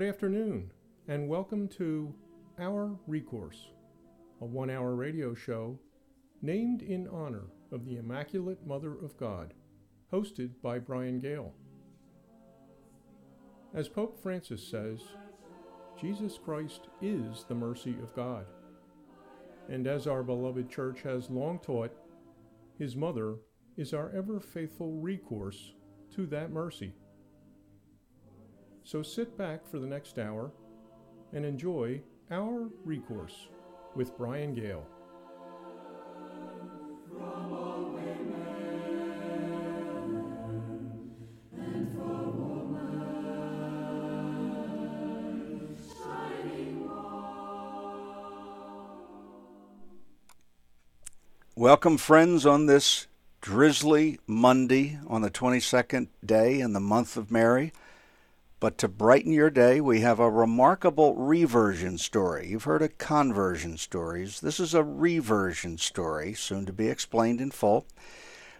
Good afternoon, and welcome to Our Recourse, a one hour radio show named in honor of the Immaculate Mother of God, hosted by Brian Gail. As Pope Francis says, Jesus Christ is the mercy of God. And as our beloved Church has long taught, His Mother is our ever faithful recourse to that mercy. So sit back for the next hour and enjoy Our Recourse with Brian Gail. Welcome, friends, on this drizzly Monday on the 22nd day in the month of Mary. But to brighten your day, we have a remarkable reversion story. You've heard of conversion stories. This is a reversion story, soon to be explained in full.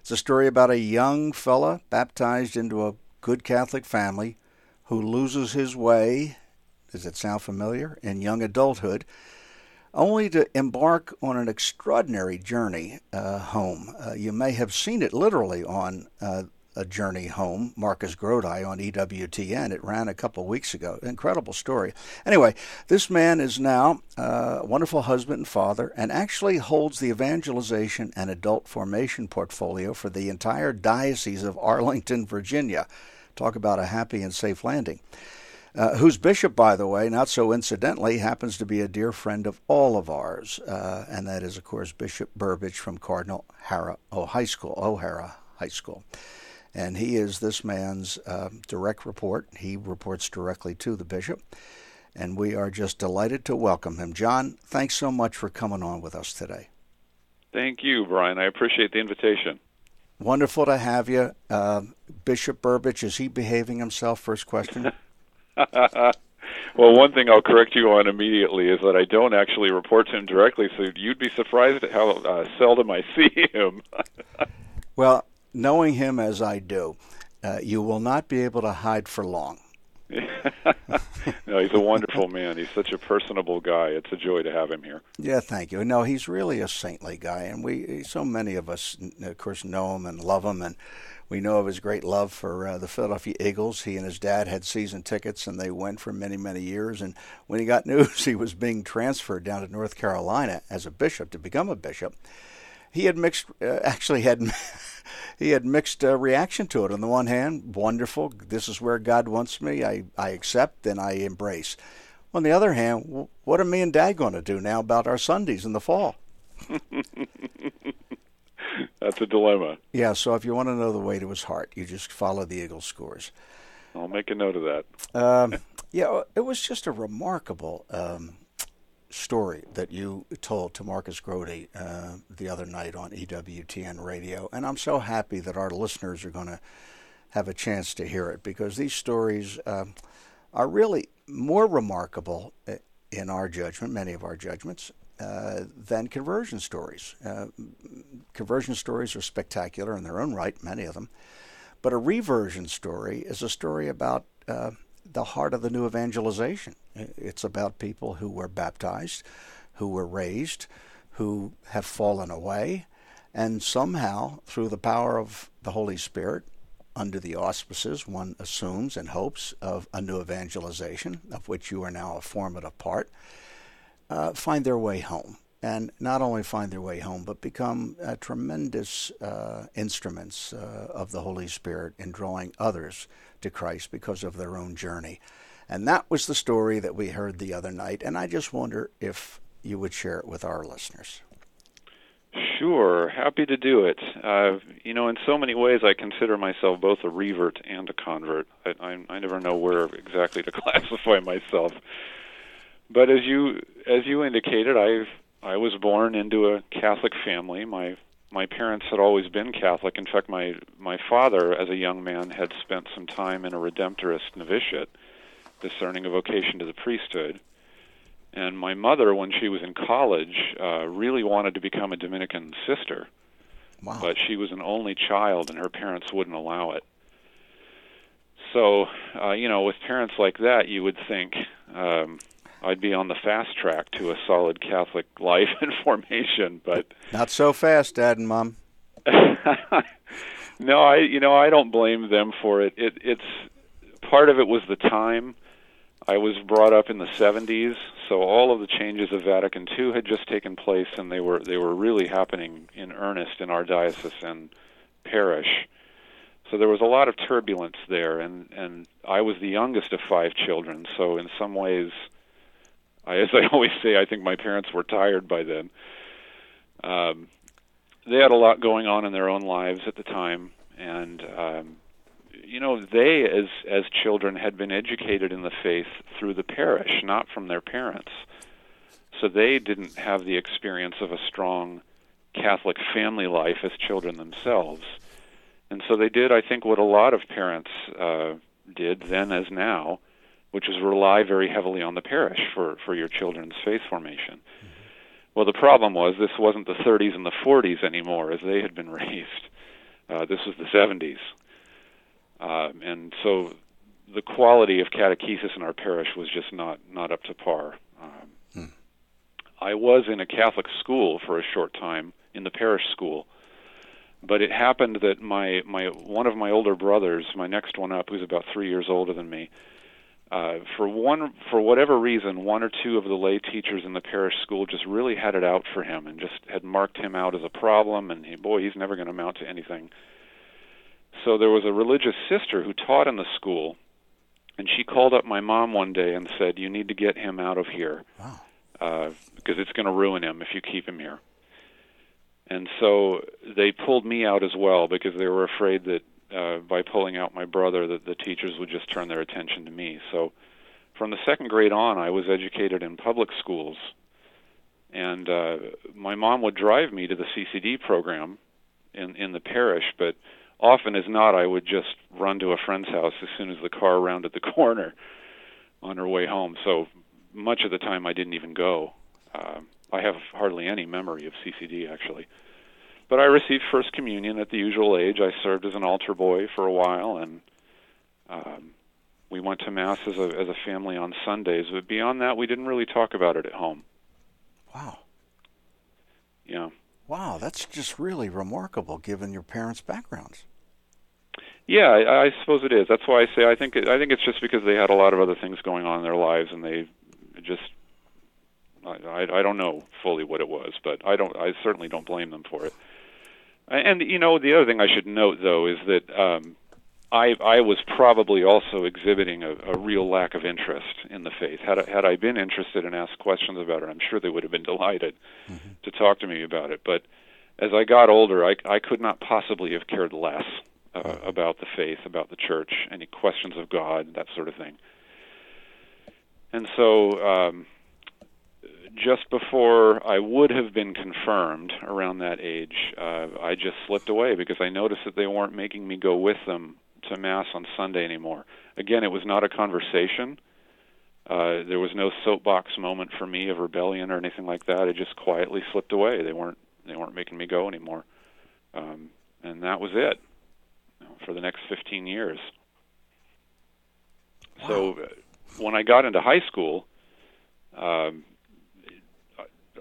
It's a story about a young fella baptized into a good Catholic family who loses his way, does it sound familiar, in young adulthood, only to embark on an extraordinary journey uh, home. Uh, you may have seen it literally on uh, a journey home, Marcus Grodi on EWTN. It ran a couple weeks ago. Incredible story. Anyway, this man is now a wonderful husband and father and actually holds the evangelization and adult formation portfolio for the entire Diocese of Arlington, Virginia. Talk about a happy and safe landing. Uh, whose bishop, by the way, not so incidentally, happens to be a dear friend of all of ours, uh, and that is, of course, Bishop Burbidge from Cardinal Hara High School, O'Hara High School and he is this man's uh, direct report. He reports directly to the bishop, and we are just delighted to welcome him. John, thanks so much for coming on with us today. Thank you, Brian. I appreciate the invitation. Wonderful to have you. Uh, Bishop Burbidge, is he behaving himself? First question. well, one thing I'll correct you on immediately is that I don't actually report to him directly, so you'd be surprised at how uh, seldom I see him. well, knowing him as I do, uh, you will not be able to hide for long. no, he's a wonderful man. He's such a personable guy. It's a joy to have him here. Yeah, thank you. No, he's really a saintly guy, and we so many of us, of course, know him and love him, and we know of his great love for uh, the Philadelphia Eagles. He and his dad had season tickets, and they went for many, many years. And when he got news he was being transferred down to North Carolina as a bishop to become a bishop, he had mixed, uh, actually had he had mixed uh, reaction to it. On the one hand, wonderful, this is where God wants me. I, I accept and I embrace. On the other hand, what are me and Dad going to do now about our Sundays in the fall? That's a dilemma. Yeah, so if you want to know the way to his heart, you just follow the Eagles scores. I'll make a note of that. Um, yeah, it was just a remarkable um, story that you told to Marcus Grodi uh, the other night on EWTN radio. And I'm so happy that our listeners are going to have a chance to hear it because these stories uh, are really more remarkable uh, in our judgment, many of our judgments, uh, than conversion stories. Uh, conversion stories are spectacular in their own right, many of them. But a reversion story is a story about uh, the heart of the new evangelization. It's about people who were baptized, who were raised, who have fallen away, and somehow, through the power of the Holy Spirit, under the auspices, one assumes and hopes, of a new evangelization, of which you are now a formative part, uh, find their way home. And not only find their way home, but become uh, tremendous uh, instruments uh, of the Holy Spirit in drawing others to Christ because of their own journey. And that was the story that we heard the other night. And I just wonder if you would share it with our listeners. Sure, happy to do it. Uh, you know, in so many ways, I consider myself both a revert and a convert. I, I, I never know where exactly to classify myself. But as you as you indicated, I've I was born into a Catholic family. My my parents had always been Catholic. In fact, my my father, as a young man, had spent some time in a Redemptorist novitiate, discerning a vocation to the priesthood. And my mother, when she was in college, uh, really wanted to become a Dominican sister, wow. but she was an only child, and her parents wouldn't allow it. So, uh, you know, with parents like that, you would think um, I'd be on the fast track to a solid Catholic life and formation, but not so fast, Dad and Mom. no, I you know I don't blame them for it. It it's part of it was the time. I was brought up in the 70s, so all of the changes of Vatican II had just taken place, and they were they were really happening in earnest in our diocese and parish. So there was a lot of turbulence there, and and I was the youngest of five children. So in some ways, I, as I always say, I think my parents were tired by then. Um, they had a lot going on in their own lives at the time, and um, you know they as as children had been educated in the faith through the parish not from their parents. So they didn't have the experience of a strong catholic family life as children themselves. And so they did i think what a lot of parents uh did then as now which was rely very heavily on the parish for for your children's faith formation. Mm-hmm. well the problem was this wasn't the 30s and the 40s anymore as they had been raised. Uh, this was the 70s um, and so the quality of catechesis in our parish was just not not up to par. Um, hmm. I was in a Catholic school for a short time in the parish school, but it happened that my my one of my older brothers, my next one up, who's about three years older than me, uh, for one for whatever reason, one or two of the lay teachers in the parish school just really had it out for him and just had marked him out as a problem, and he, boy, he's never going to amount to anything. So there was a religious sister who taught in the school, and she called up my mom one day and said, "You need to get him out of here, wow. uh, because it's going to ruin him if you keep him here." And so they pulled me out as well because they were afraid that uh, by pulling out my brother, that the teachers would just turn their attention to me. So from the second grade on, I was educated in public schools, and uh, my mom would drive me to the CCD program in in the parish, but often as not, I would just run to a friend's house as soon as the car rounded the corner on her way home. So much of the time, I didn't even go. Uh, I have hardly any memory of CCD actually. But I received First Communion at the usual age. I served as an altar boy for a while, and um, we went to mass as a as a family on Sundays. But beyond that, we didn't really talk about it at home. Wow. Yeah. Wow, that's just really remarkable given your parents' backgrounds. Yeah, I, I suppose it is. That's why I say I think it, I think it's just because they had a lot of other things going on in their lives, and they just I, I, I don't know fully what it was, but I don't I certainly don't blame them for it. And you know, the other thing I should note though is that um, I I was probably also exhibiting a, a real lack of interest in the faith. Had I, had I been interested and asked questions about it, I'm sure they would have been delighted mm-hmm. to talk to me about it. But as I got older, I I could not possibly have cared less uh, about the faith, about the church, any questions of God, that sort of thing. And so, um, just before I would have been confirmed around that age, uh, I just slipped away because I noticed that they weren't making me go with them to Mass on Sunday anymore. Again, it was not a conversation. Uh, there was no soapbox moment for me of rebellion or anything like that. I just quietly slipped away. They weren't they weren't making me go anymore, um, and that was it for the next 15 years. Wow. So uh, when I got into high school, um,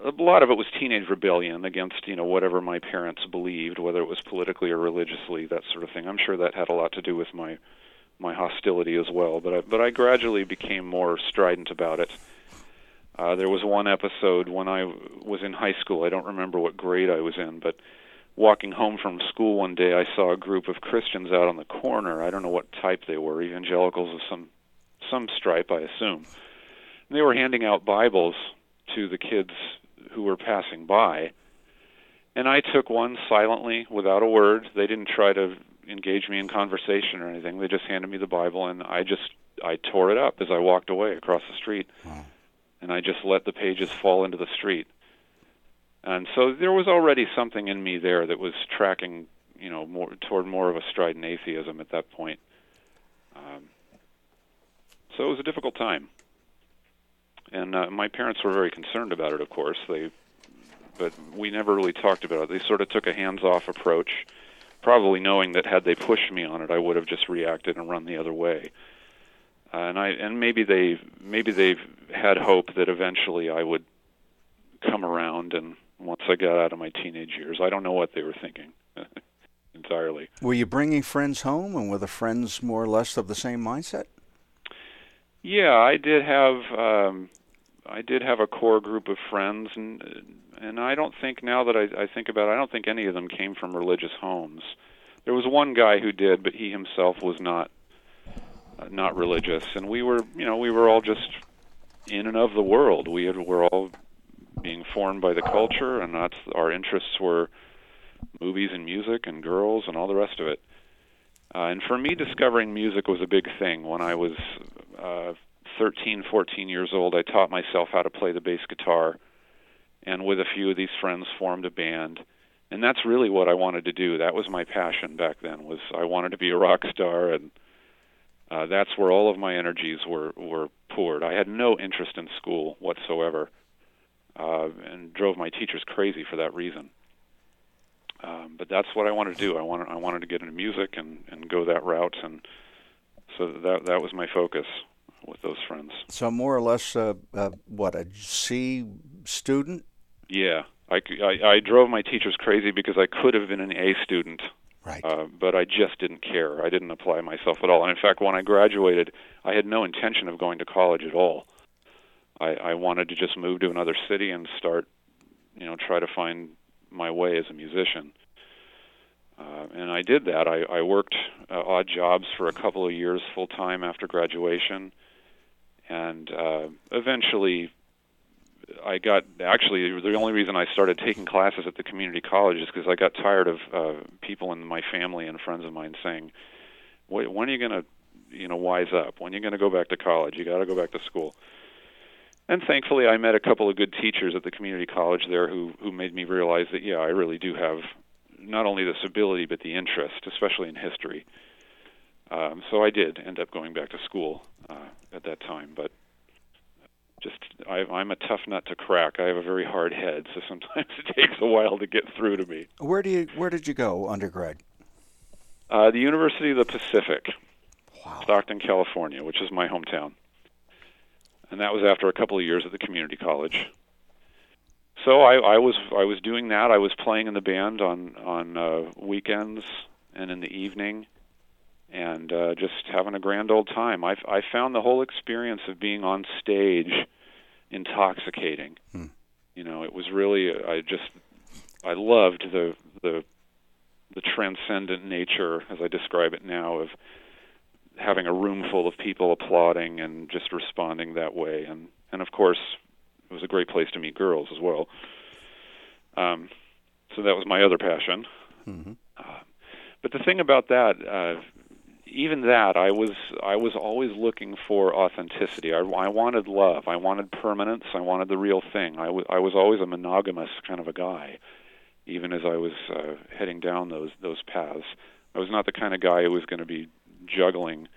a lot of it was teenage rebellion against you know whatever my parents believed, whether it was politically or religiously, that sort of thing. I'm sure that had a lot to do with my my hostility as well. But I, but I gradually became more strident about it. Uh, there was one episode when I was in high school. I don't remember what grade I was in, but walking home from school one day, I saw a group of Christians out on the corner. I don't know what type they were, evangelicals of some some stripe, I assume. And they were handing out Bibles to the kids who were passing by. And I took one silently, without a word. They didn't try to engage me in conversation or anything. They just handed me the Bible, and I just I tore it up as I walked away across the street, wow. and I just let the pages fall into the street. And so there was already something in me there that was tracking, you know, more toward more of a strident atheism at that point. Um, so it was a difficult time, and uh, my parents were very concerned about it. Of course, they, but we never really talked about it. They sort of took a hands-off approach. probably knowing that had they pushed me on it, I would have just reacted and run the other way. Uh, and I and maybe they maybe they've had hope that eventually I would come around and once I got out of my teenage years, I don't know what they were thinking entirely. Were you bringing friends home, and were the friends more or less of the same mindset? Yeah, I did have um, I did have a core group of friends, and and I don't think now that I, I think about it, I don't think any of them came from religious homes. There was one guy who did, but he himself was not uh, not religious, and we were you know we were all just in and of the world. We had, were all being formed by the culture, and that's our interests were movies and music and girls and all the rest of it. Uh, and for me, discovering music was a big thing. When I was uh, 13, 14 years old, I taught myself how to play the bass guitar, and with a few of these friends, formed a band. And that's really what I wanted to do. That was my passion back then. Was I wanted to be a rock star, and uh, that's where all of my energies were were poured. I had no interest in school whatsoever, uh, and drove my teachers crazy for that reason. Um, but that's what I wanted to do. I wanted I wanted to get into music and and go that route, and so that that was my focus with those friends. So more or less, uh, uh, what a C student? Yeah, I, I I drove my teachers crazy because I could have been an A student, Right. uh, but I just didn't care. I didn't apply myself at all. And in fact, when I graduated, I had no intention of going to college at all. I, I wanted to just move to another city and start, you know, try to find my way as a musician. Uh, and I did that. I, I worked uh, odd jobs for a couple of years full time after graduation, and uh, eventually, I got actually the only reason I started taking classes at the community college is because I got tired of uh, people in my family and friends of mine saying, when are you going to, you know, wise up? When are you going to go back to college? You got to go back to school." And thankfully I met a couple of good teachers at the community college there who who made me realize that yeah I really do have not only this ability but the interest especially in history um, so I did end up going back to school uh, at that time but just I, I'm a tough nut to crack I have a very hard head so sometimes it takes a while to get through to me Where do you Where did you go undergrad? uh, the University of the Pacific Wow. Stockton California which is my hometown and that was after a couple of years at the community college. So I, I was I was doing that. I was playing in the band on on uh, weekends and in the evening, and uh, just having a grand old time. I I found the whole experience of being on stage intoxicating. Hmm. You know, it was really I just I loved the the the transcendent nature, as I describe it now, of having a room full of people applauding and just responding that way. And and of course it was a great place to meet girls as well. Um so that was my other passion. Mhm. uh, but the thing about that uh even that I was I was always looking for authenticity. I, I wanted love. I wanted permanence. I wanted the real thing. I was I was always a monogamous kind of a guy even as I was uh, heading down those those paths. I was not the kind of guy who was going to be juggling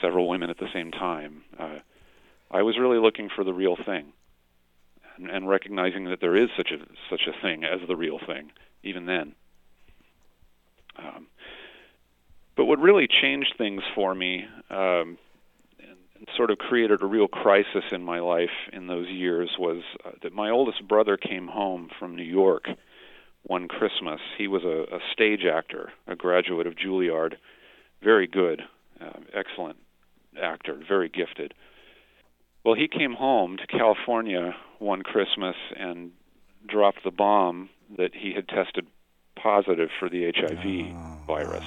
several women at the same time. Uh, I was really looking for the real thing, and, and recognizing that there is such a such a thing as the real thing, even then. Um, but what really changed things for me, um, and, and sort of created a real crisis in my life in those years, was uh, that my oldest brother came home from New York one Christmas. He was a, a stage actor, a graduate of Juilliard very good, uh, excellent actor, very gifted. Well, he came home to California one Christmas and dropped the bomb that he had tested positive for the HIV virus,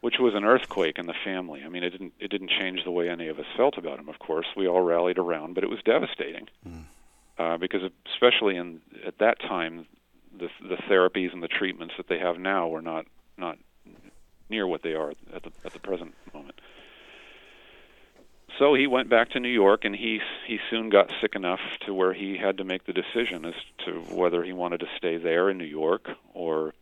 which was an earthquake in the family. I mean, it didn't it didn't change the way any of us felt about him. Of course, we all rallied around, but it was devastating uh, because, especially in at that time, the the therapies and the treatments that they have now were not not near what they are at the at the present moment. So he went back to New York, and he he soon got sick enough to where he had to make the decision as to whether he wanted to stay there in New York or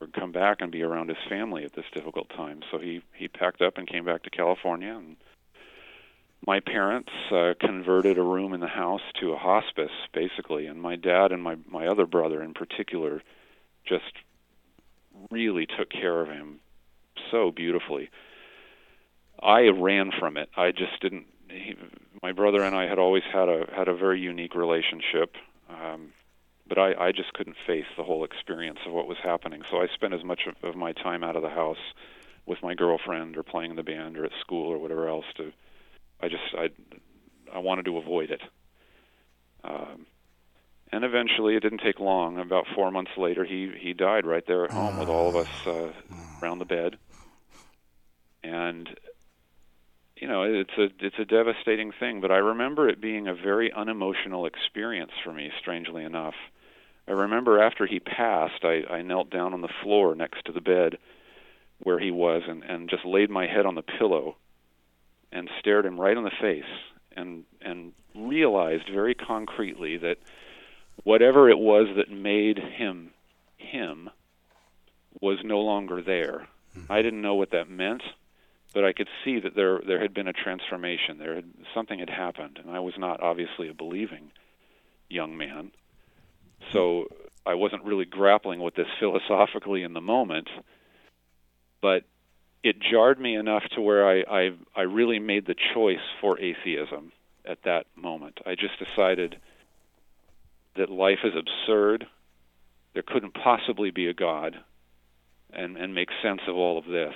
or come back and be around his family at this difficult time. So he he packed up and came back to California. And my parents uh, converted a room in the house to a hospice, basically. And my dad and my my other brother in particular just really took care of him so beautifully. I ran from it. I just didn't. He, my brother and I had always had a had a very unique relationship, um, but I, I just couldn't face the whole experience of what was happening. So I spent as much of, of my time out of the house with my girlfriend or playing in the band or at school or whatever else. To I just I I wanted to avoid it. Um, and eventually, it didn't take long. About four months later, he he died right there at home with all of us uh, around the bed. And you know, it's a it's a devastating thing. But I remember it being a very unemotional experience for me. Strangely enough, I remember after he passed, I, I knelt down on the floor next to the bed where he was, and and just laid my head on the pillow, and stared him right in the face, and and realized very concretely that whatever it was that made him him was no longer there. Mm-hmm. I didn't know what that meant, but I could see that there there had been a transformation. There had something had happened, and I was not obviously a believing young man. So I wasn't really grappling with this philosophically in the moment, but it jarred me enough to where I, I I really made the choice for atheism at that moment. I just decided that life is absurd. There couldn't possibly be a God, and and make sense of all of this.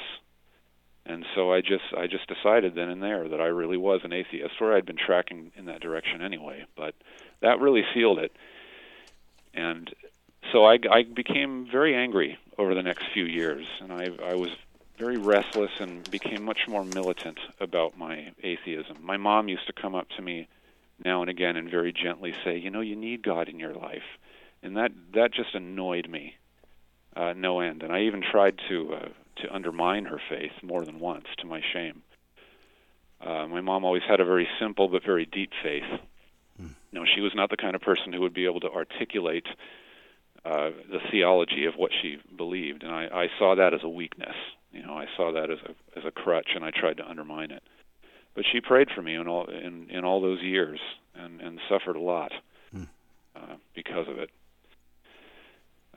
And so I just I just decided then and there that I really was an atheist, or I'd been tracking in that direction anyway. But that really sealed it. And so I, I became very angry over the next few years, and I I was very restless and became much more militant about my atheism. My mom used to come up to me now and again and very gently say, "You know, you need God in your life," and that that just annoyed me, uh, no end. And I even tried to uh, to undermine her faith more than once, to my shame. Uh, my mom always had a very simple but very deep faith. Mm. You she was not the kind of person who would be able to articulate uh, the theology of what she believed, and I, I saw that as a weakness. You know, I saw that as a as a crutch, and I tried to undermine it but she prayed for me in all in in all those years and and suffered a lot mm. uh, because of it.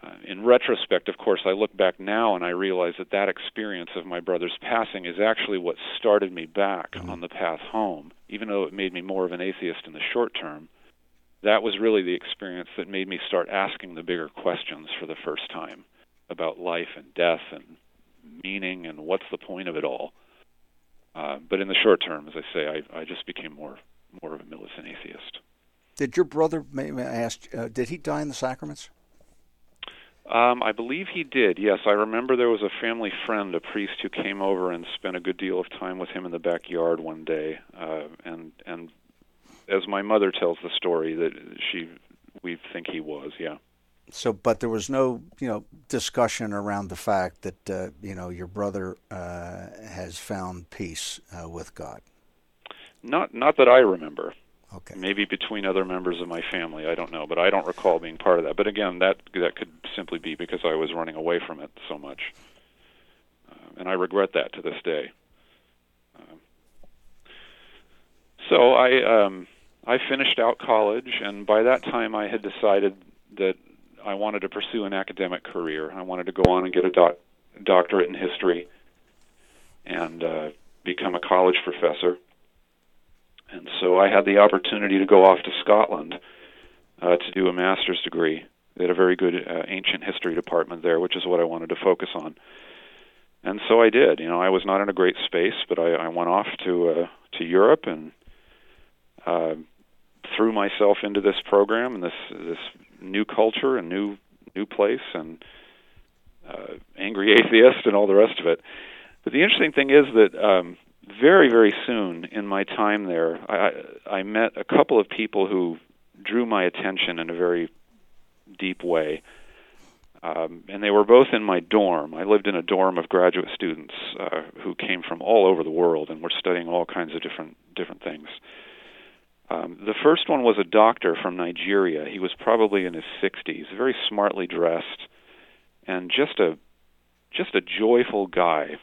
Uh, in retrospect, of course, I look back now and I realize that that experience of my brother's passing is actually what started me back mm. on the path home. Even though it made me more of an atheist in the short term, that was really the experience that made me start asking the bigger questions for the first time about life and death and meaning and what's the point of it all. Uh, but in the short term, as I say, I, I just became more more of a militant atheist. Did your brother, may I ask, uh, did he die in the sacraments? Um, I believe he did. Yes, I remember there was a family friend, a priest, who came over and spent a good deal of time with him in the backyard one day. Uh, and and as my mother tells the story, that she we think he was. Yeah. So, but there was no, you know, discussion around the fact that uh, you know your brother uh, has found peace uh, with God. Not, not that I remember. Okay. Maybe between other members of my family, I don't know, but I don't recall being part of that. But again, that that could simply be because I was running away from it so much, uh, and I regret that to this day. Uh, so I um, I finished out college, and by that time I had decided that I wanted to pursue an academic career. I wanted to go on and get a doc- doctorate in history and uh, become a college professor. And so I had the opportunity to go off to Scotland uh, to do a master's degree. They had a very good uh, ancient history department there, which is what I wanted to focus on. And so I did. You know, I was not in a great space, but I, I went off to uh, to Europe and uh, threw myself into this program and this this new culture and new new place and uh, angry atheist and all the rest of it. But the interesting thing is that um, very very soon in my time there, I, I met a couple of people who drew my attention in a very deep way. Um, and they were both in my dorm. I lived in a dorm of graduate students uh, who came from all over the world and were studying all kinds of different different things. Um, the first one was a doctor from Nigeria. He was probably in his 60s, very smartly dressed, and just a just a joyful guy,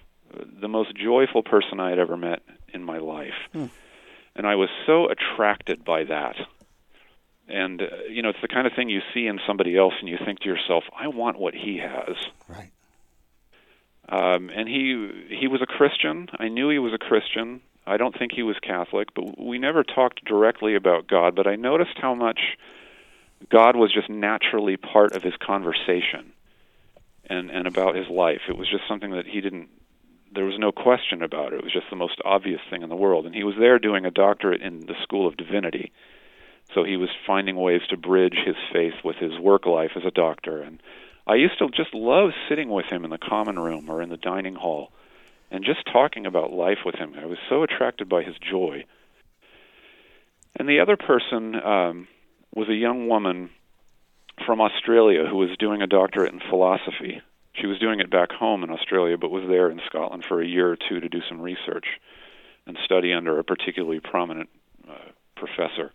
the most joyful person I had ever met in my life. Hmm. And I was so attracted by that. And uh, you know, it's the kind of thing you see in somebody else, and you think to yourself, "I want what he has." Right. Um, and he he was a Christian. I knew he was a Christian. I don't think he was Catholic, but we never talked directly about God. But I noticed how much God was just naturally part of his conversation and and about his life. It was just something that he didn't. There was no question about it. It was just the most obvious thing in the world. And he was there doing a doctorate in the School of Divinity, so he was finding ways to bridge his faith with his work life as a doctor. And I used to just love sitting with him in the common room or in the dining hall, and just talking about life with him. I was so attracted by his joy. And the other person um, was a young woman from Australia who was doing a doctorate in philosophy. She was doing it back home in Australia, but was there in Scotland for a year or two to do some research and study under a particularly prominent uh, professor.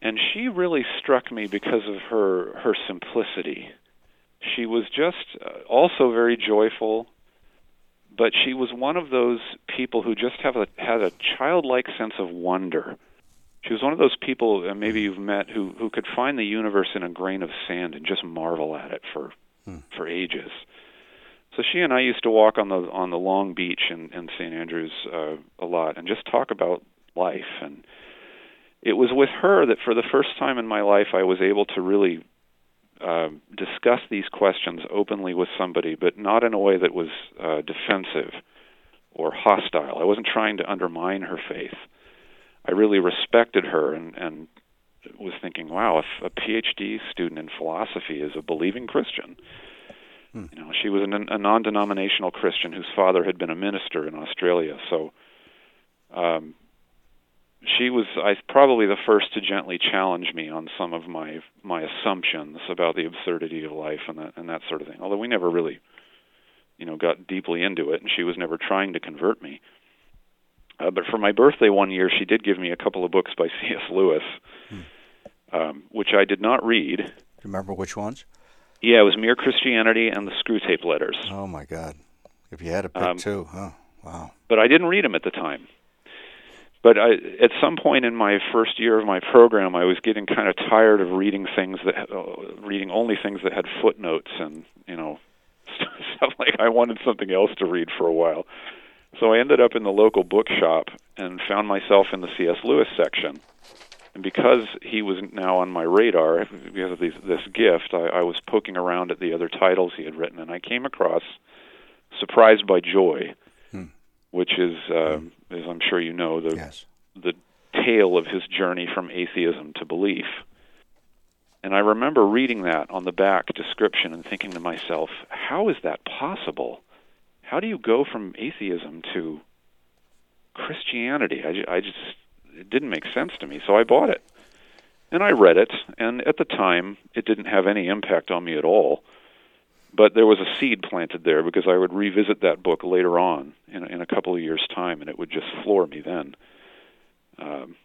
And she really struck me because of her her simplicity. She was just uh, also very joyful, but she was one of those people who just have a had a childlike sense of wonder she was one of those people uh, maybe you've met who who could find the universe in a grain of sand and just marvel at it for hmm. for ages. So she and I used to walk on the on the long beach in, in St. Andrews uh, a lot and just talk about life. And it was with her that for the first time in my life I was able to really uh, discuss these questions openly with somebody, but not in a way that was uh, defensive or hostile. I wasn't trying to undermine her faith. I really respected her and and was thinking, wow, if a PhD student in philosophy is a believing Christian, hmm. you know, she was an, a non-denominational Christian whose father had been a minister in Australia, so. Um, she was I probably the first to gently challenge me on some of my my assumptions about the absurdity of life and that and that sort of thing. Although we never really, you know, got deeply into it, and she was never trying to convert me. Uh, but for my birthday one year, she did give me a couple of books by C.S. Lewis, hmm. Um, which I did not read. Do you remember which ones? Yeah, it was Mere Christianity and the Screwtape Letters. Oh my God! If you had to pick um, two, huh? Wow. But I didn't read them at the time. But I, at some point in my first year of my program, I was getting kind of tired of reading things that, uh, reading only things that had footnotes and you know stuff like I wanted something else to read for a while. So I ended up in the local bookshop and found myself in the C.S. Lewis section. And because he was now on my radar, because of these, this gift, I, I was poking around at the other titles he had written, and I came across "Surprised by Joy," hmm. which is, uh, hmm. as I'm sure you know, the yes. the tale of his journey from atheism to belief. And I remember reading that on the back description and thinking to myself, how is that possible? how do you go from atheism to Christianity? I, I just it didn't make sense to me, so I bought it. And I read it, and at the time, it didn't have any impact on me at all. But there was a seed planted there because I would revisit that book later on in, in a couple of years' time, and it would just floor me then. Um,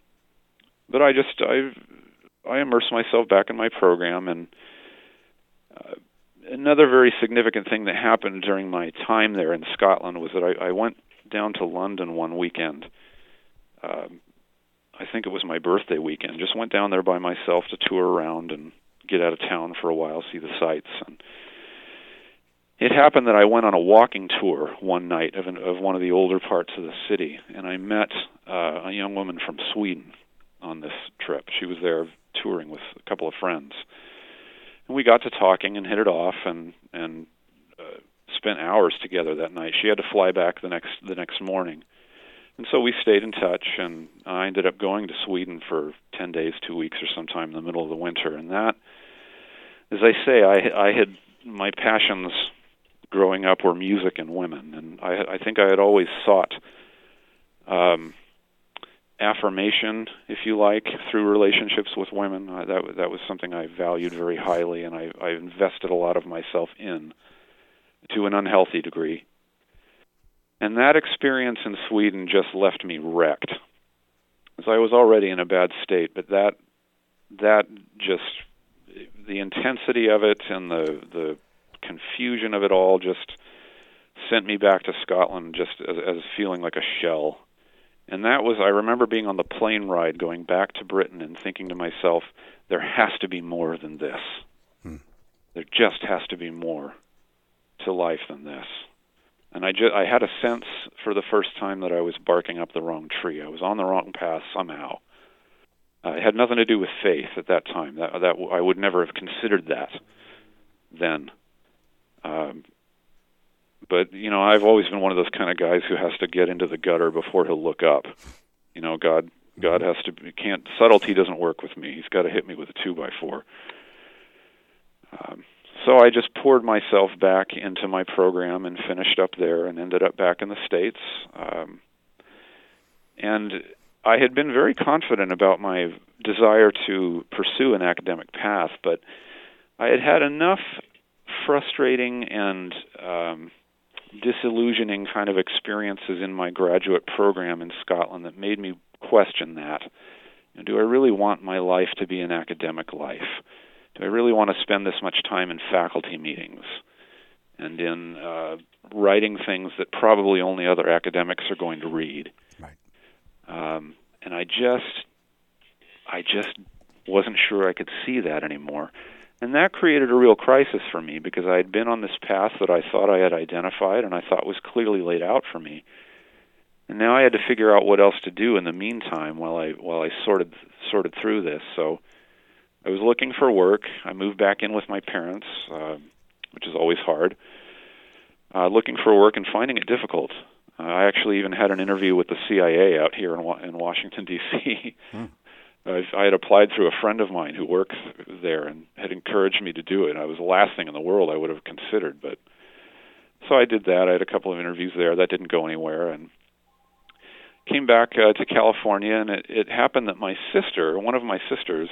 but I just I I immersed myself back in my program, and uh, another very significant thing that happened during my time there in Scotland was that I, I went down to London one weekend. Um, I think it was my birthday weekend. Just went down there by myself to tour around and get out of town for a while, see the sights. And it happened that I went on a walking tour one night of, an, of one of the older parts of the city, and I met uh, a young woman from Sweden on this trip. She was there touring with a couple of friends and we got to talking and hit it off and and uh, spent hours together that night. She had to fly back the next the next morning, and so we stayed in touch. And I ended up going to Sweden for ten days, two weeks, or sometime in the middle of the winter. And that, as I say, I I had my passions growing up were music and women, and I I think I had always sought. Um, affirmation, if you like, through relationships with women. Uh, that that was something I valued very highly, and I, I invested a lot of myself in, to an unhealthy degree. And that experience in Sweden just left me wrecked, So I was already in a bad state. But that that just the intensity of it and the the confusion of it all just sent me back to Scotland just as, as feeling like a shell and that was, I remember being on the plane ride going back to Britain and thinking to myself, there has to be more than this. Hmm. There just has to be more. to life than this. And I just I had a sense for the first time that I was barking up the wrong tree. I was on the wrong path somehow. Uh, it had nothing to do with faith at that time. That that I would never have considered that then. Um, but you know, I've always been one of those kind of guys who has to get into the gutter before he'll look up. You know, God God has to can't subtlety doesn't work with me. He's got to hit me with a two by four. Um, so I just poured myself back into my program and finished up there and ended up back in the states. Um, and I had been very confident about my desire to pursue an academic path, but I had had enough frustrating and um, disillusioning kind of experiences in my graduate program in Scotland that made me question that. You know, do I really want my life to be an academic life? Do I really want to spend this much time in faculty meetings and in uh, writing things that probably only other academics are going to read? Right. Um, and I just, I just wasn't sure I could see that anymore. And that created a real crisis for me because I had been on this path that I thought I had identified and I thought was clearly laid out for me. And now I had to figure out what else to do in the meantime while I while I sorted sorted through this. So I was looking for work. I moved back in with my parents, uh, which is always hard. Uh, looking for work and finding it difficult. Uh, I actually even had an interview with the CIA out here in, in Washington D.C. Hmm. I, I had applied through a friend of mine who works there and had encouraged me to do it. I was the last thing in the world I would have considered, but so I did that. I had a couple of interviews there. That didn't go anywhere, and came back uh, to California. And it, it happened that my sister, one of my sisters,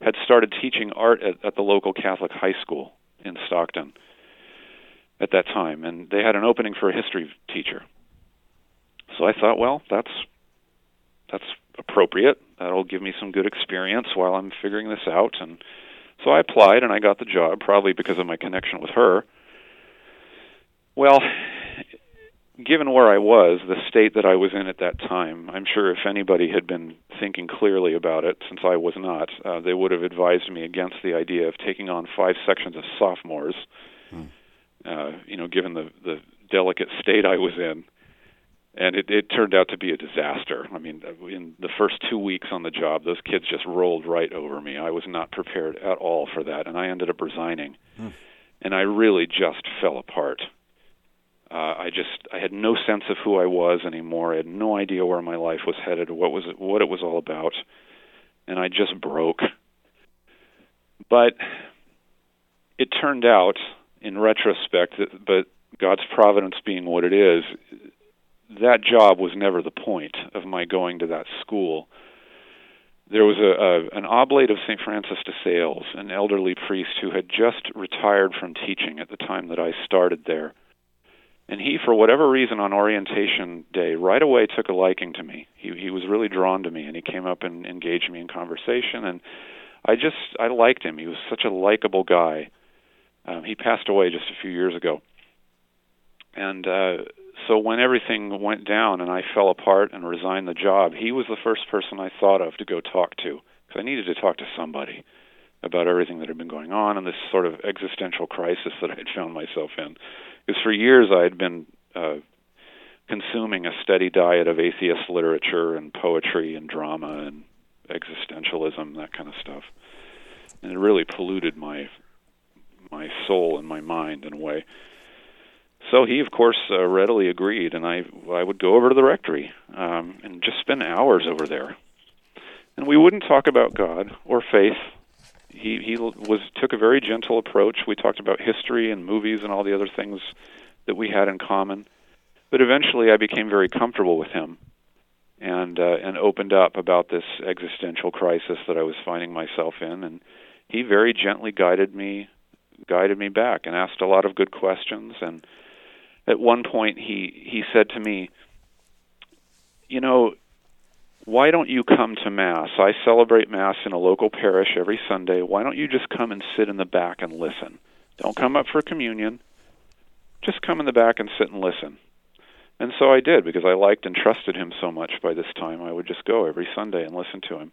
had started teaching art at, at the local Catholic high school in Stockton at that time, and they had an opening for a history teacher. So I thought, well, that's that's appropriate. That'll give me some good experience while I'm figuring this out. And so I applied and I got the job, probably because of my connection with her. Well, given where I was, the state that I was in at that time, I'm sure if anybody had been thinking clearly about it, since I was not, uh, they would have advised me against the idea of taking on five sections of sophomores. Hmm. Uh, you know, given the the delicate state I was in, and it, it turned out to be a disaster. I mean, in the first two weeks on the job, those kids just rolled right over me. I was not prepared at all for that, and I ended up resigning. Hmm. And I really just fell apart. Uh, I just I had no sense of who I was anymore. I had no idea where my life was headed, what was it, what it was all about, and I just broke. But it turned out, in retrospect, that, but God's providence being what it is, that job was never the point of my going to that school. There was a, a an oblate of St. Francis de Sales, an elderly priest who had just retired from teaching at the time that I started there. And he, for whatever reason, on orientation day, right away took a liking to me. He he was really drawn to me, and he came up and engaged me in conversation. And I just I liked him. He was such a likable guy. Um, he passed away just a few years ago, and uh, so when everything went down and I fell apart and resigned the job, he was the first person I thought of to go talk to because I needed to talk to somebody about everything that had been going on and this sort of existential crisis that I had found myself in. Because for years I had been uh, consuming a steady diet of atheist literature and poetry and drama and existentialism, that kind of stuff, and it really polluted my my soul and my mind in a way so he, of course, uh, readily agreed, and I I would go over to the rectory um, and just spend hours over there. And we wouldn't talk about God or faith. He he was took a very gentle approach. We talked about history and movies and all the other things that we had in common. But eventually, I became very comfortable with him, and uh, and opened up about this existential crisis that I was finding myself in. And he very gently guided me guided me back and asked a lot of good questions and at one point he he said to me, "You know, why don't you come to mass? I celebrate mass in a local parish every Sunday. Why don't you just come and sit in the back and listen? Don't come up for communion. Just come in the back and sit and listen." And so I did because I liked and trusted him so much by this time. I would just go every Sunday and listen to him.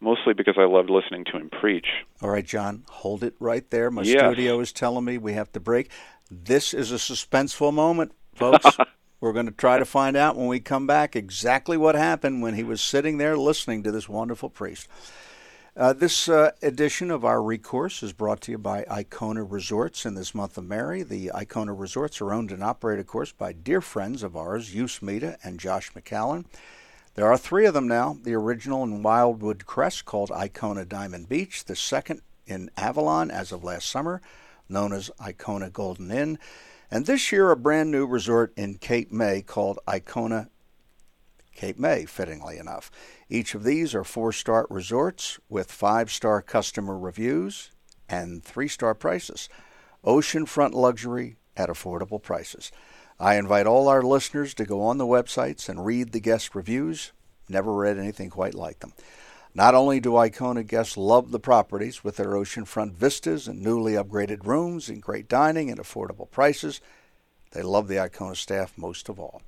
Mostly because I loved listening to him preach. All right, John, hold it right there. My yes. studio is telling me we have to break This is a suspenseful moment, folks. We're going to try to find out when we come back exactly what happened when he was sitting there listening to this wonderful priest. Uh, this uh, edition of our recourse is brought to you by Icona Resorts in this month of Mary. The Icona Resorts are owned and operated, of course, by dear friends of ours, Yus Mita and Josh McCallan. There are three of them now the original in Wildwood Crest called Icona Diamond Beach, the second in Avalon as of last summer, known as Icona Golden Inn, and this year a brand new resort in Cape May called Icona Cape May, fittingly enough. Each of these are four star resorts with five star customer reviews and three star prices. Oceanfront luxury at affordable prices. I invite all our listeners to go on the websites and read the guest reviews. Never read anything quite like them. Not only do Icona guests love the properties with their oceanfront vistas and newly upgraded rooms and great dining and affordable prices, they love the Icona staff most of all.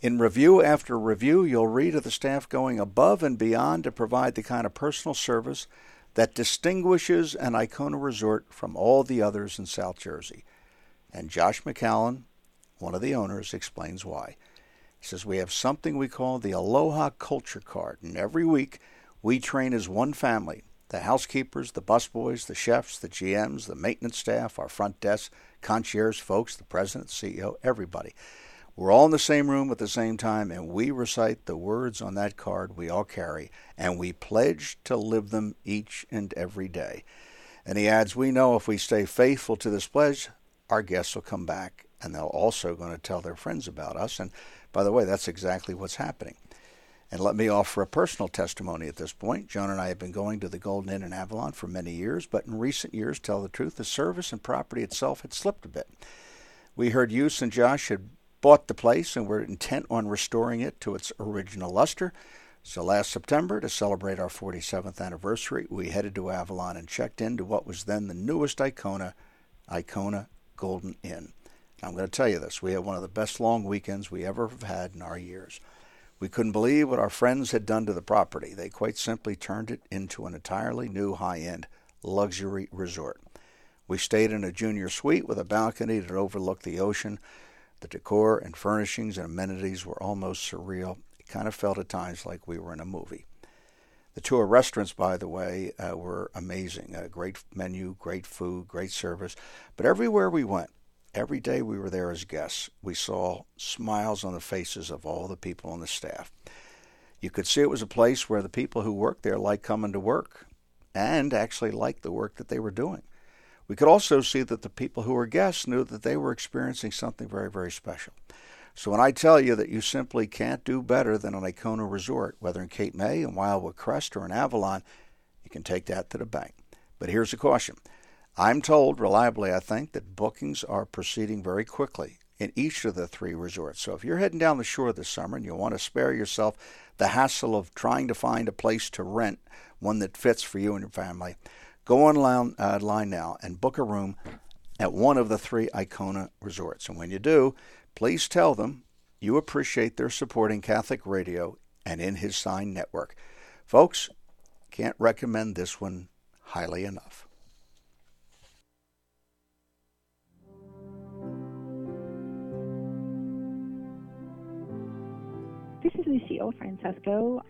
In review after review, you'll read of the staff going above and beyond to provide the kind of personal service that distinguishes an Icona resort from all the others in South Jersey. And Josh McCallan, one of the owners, explains why. He says, We have something we call the Aloha Culture Card, and every week we train as one family the housekeepers, the busboys, the chefs, the GMs, the maintenance staff, our front desk, concierge folks, the president, CEO, everybody. We're all in the same room at the same time, and we recite the words on that card we all carry, and we pledge to live them each and every day. And he adds, We know if we stay faithful to this pledge, our guests will come back and they're also going to tell their friends about us. And by the way, that's exactly what's happening. And let me offer a personal testimony at this point. Joan and I have been going to the Golden Inn in Avalon for many years, but in recent years, tell the truth, the service and property itself had slipped a bit. We heard Yus and Josh had bought the place and were intent on restoring it to its original luster. So last September, to celebrate our 47th anniversary, we headed to Avalon and checked into what was then the newest Icona, Icona Golden Inn. I'm going to tell you this. We had one of the best long weekends we ever have had in our years. We couldn't believe what our friends had done to the property. They quite simply turned it into an entirely new high end luxury resort. We stayed in a junior suite with a balcony that overlooked the ocean. The decor and furnishings and amenities were almost surreal. It kind of felt at times like we were in a movie. The tour restaurants, by the way, uh, were amazing. A great menu, great food, great service. But everywhere we went, Every day we were there as guests, we saw smiles on the faces of all the people on the staff. You could see it was a place where the people who worked there liked coming to work and actually liked the work that they were doing. We could also see that the people who were guests knew that they were experiencing something very, very special. So when I tell you that you simply can't do better than an Icona resort, whether in Cape May, in Wildwood Crest, or in Avalon, you can take that to the bank. But here's a caution. I'm told, reliably, I think, that bookings are proceeding very quickly in each of the three resorts. So if you're heading down the shore this summer and you want to spare yourself the hassle of trying to find a place to rent, one that fits for you and your family, go online, uh, now and book a room at one of the three Icona resorts. And when you do, please tell them you appreciate their supporting Catholic radio and in his sign network. Folks, can't recommend this one highly enough. Is Lucille Francesco.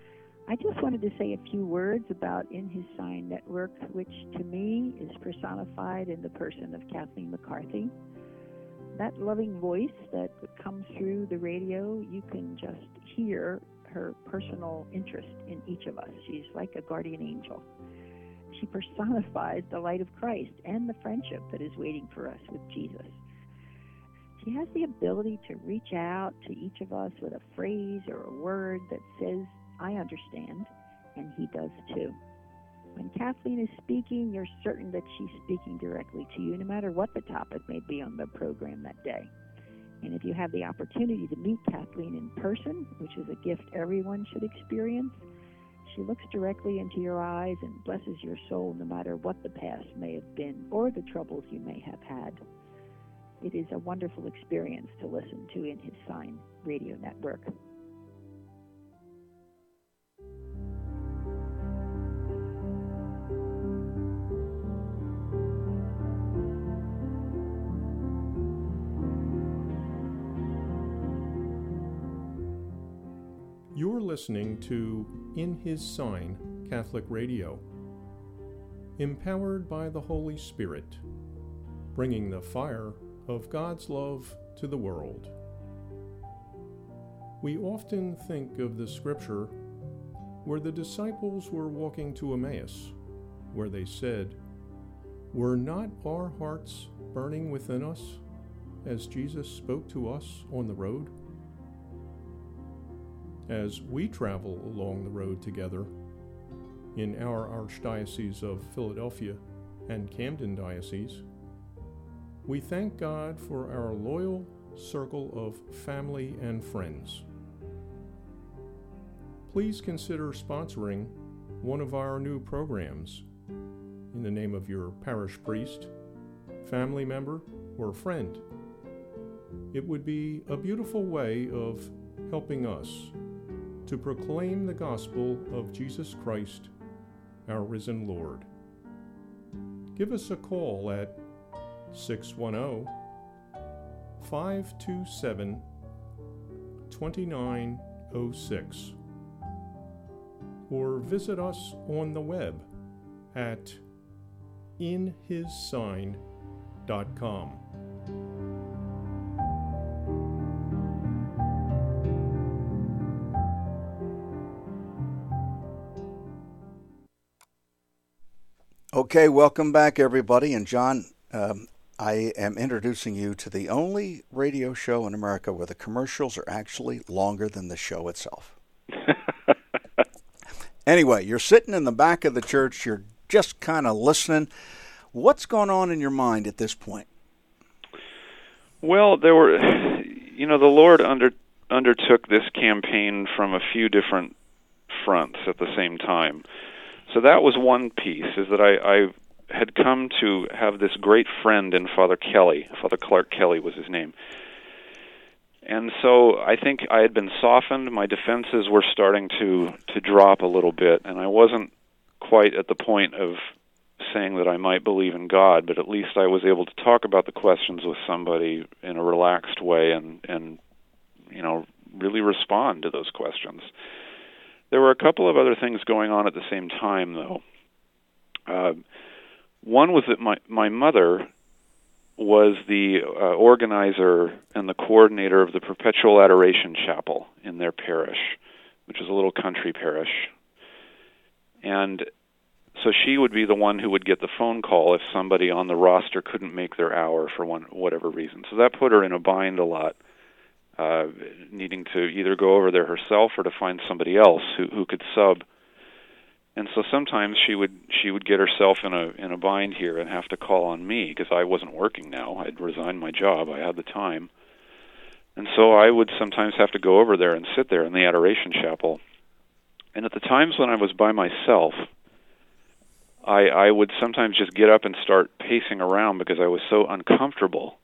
I just wanted to say a few words about In His Sign Network, which to me is personified in the person of Kathleen McCarthy. That loving voice that comes through the radio, you can just hear her personal interest in each of us. She's like a guardian angel. She personifies the light of Christ and the friendship that is waiting for us with Jesus. She has the ability to reach out to each of us with a phrase or a word that says, I understand, and he does too. When Kathleen is speaking, you're certain that she's speaking directly to you, no matter what the topic may be on the program that day. And if you have the opportunity to meet Kathleen in person, which is a gift everyone should experience, she looks directly into your eyes and blesses your soul no matter what the past may have been or the troubles you may have had. It is a wonderful experience to listen to in his sign radio network. You're listening to In His Sign Catholic Radio, empowered by the Holy Spirit, bringing the fire of God's love to the world. We often think of the scripture where the disciples were walking to Emmaus, where they said, Were not our hearts burning within us as Jesus spoke to us on the road? As we travel along the road together in our Archdiocese of Philadelphia and Camden Diocese, we thank God for our loyal circle of family and friends please consider sponsoring one of our new programs in the name of your parish priest, family member, or friend. It would be a beautiful way of helping us to proclaim the gospel of Jesus Christ, our risen Lord. Give us a call at 610 527 2906 or visit us on the web at inhissign.com. Okay, welcome back, everybody. And John, um, I am introducing you to the only radio show in America where the commercials are actually longer than the show itself. Anyway, you're sitting in the back of the church, you're just kind of listening. What's going on in your mind at this point? Well, there were, you know, the Lord under undertook this campaign from a few different fronts at the same time. So that was one piece, is that I, I had come to have this great friend in Father Kelly. Father Clark Kelly was his name and so I think I had been softened. My defenses were starting to to drop a little bit, and I wasn't quite at the point of saying that I might believe in God, but at least I was able to talk about the questions with somebody in a relaxed way and and you know really respond to those questions. There were a couple of other things going on at the same time, though. Uh, one was that my my mother was the uh, organizer and the coordinator of the Perpetual Adoration Chapel in their parish, which is a little country parish. And so she would be the one who would get the phone call if somebody on the roster couldn't make their hour for one whatever reason. So that put her in a bind a lot, uh, needing to either go over there herself or to find somebody else who who could sub and so sometimes she would she would get herself in a in a bind here and have to call on me because I wasn't working now. I'd resigned my job. I had the time, and so I would sometimes have to go over there and sit there in the adoration chapel. And at the times when I was by myself, I I would sometimes just get up and start pacing around because I was so uncomfortable,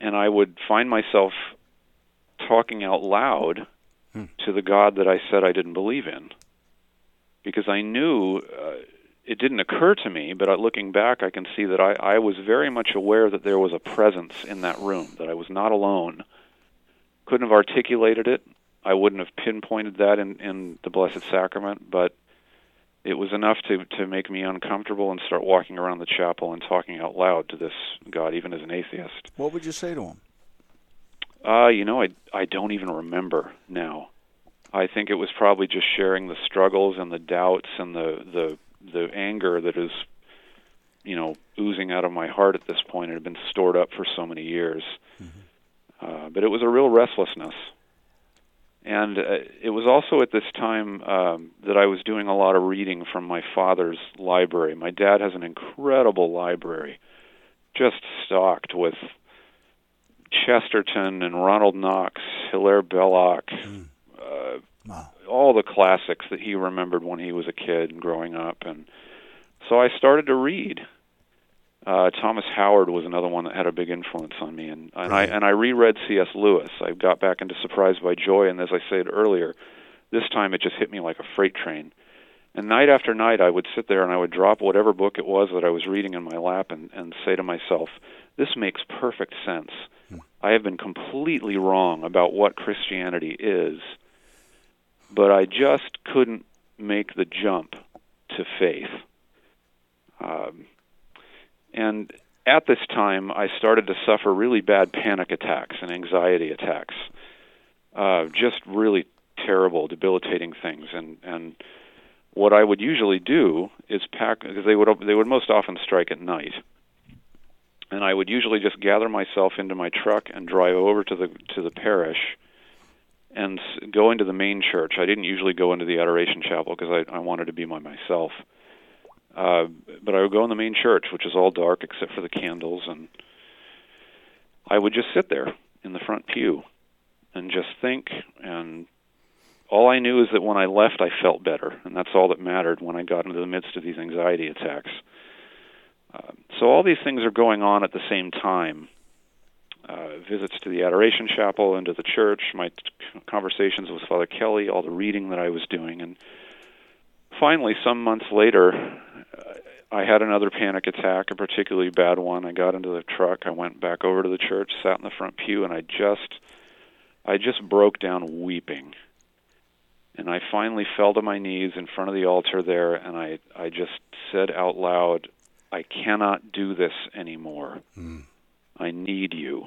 and I would find myself talking out loud hmm. to the God that I said I didn't believe in because I knew uh, it didn't occur to me, but looking back, I can see that I, I was very much aware that there was a presence in that room, that I was not alone. Couldn't have articulated it. I wouldn't have pinpointed that in, in the Blessed Sacrament, but it was enough to, to make me uncomfortable and start walking around the chapel and talking out loud to this God, even as an atheist. What would you say to him? Uh, you know, I I don't even remember now. I think it was probably just sharing the struggles and the doubts and the the the anger that is, you know, oozing out of my heart at this point. It had been stored up for so many years, mm-hmm. uh, but it was a real restlessness. And uh, it was also at this time um, that I was doing a lot of reading from my father's library. My dad has an incredible library, just stocked with Chesterton and Ronald Knox, Hilaire Belloc. Mm uh, wow. all the classics that he remembered when he was a kid and growing up. And so I started to read. Uh, Thomas Howard was another one that had a big influence on me, and, and right. I and I reread C.S. Lewis. I got back into Surprised by Joy, and as I said earlier, this time it just hit me like a freight train. And night after night, I would sit there and I would drop whatever book it was that I was reading in my lap and, and say to myself, "This makes perfect sense. Hmm. I have been completely wrong about what Christianity is." But I just couldn't make the jump to faith. Um, and at this time, I started to suffer really bad panic attacks and anxiety attacks, uh, just really terrible, debilitating things. And and what I would usually do is pack because they would they would most often strike at night, and I would usually just gather myself into my truck and drive over to the to the parish and go into the main church. I didn't usually go into the adoration chapel because I, I wanted to be by myself. Uh, but I would go in the main church, which is all dark except for the candles, and I would just sit there in the front pew and just think. And all I knew is that when I left, I felt better, and that's all that mattered when I got into the midst of these anxiety attacks. Uh, so all these things are going on at the same time. Uh, visits to the Adoration Chapel and to the church, my t- conversations with Father Kelly, all the reading that I was doing, and finally, some months later, I had another panic attack, a particularly bad one. I got into the truck, I went back over to the church, sat in the front pew, and I just I just broke down weeping. And I finally fell to my knees in front of the altar there and I I just said out loud, I cannot do this anymore. Mm. I need you.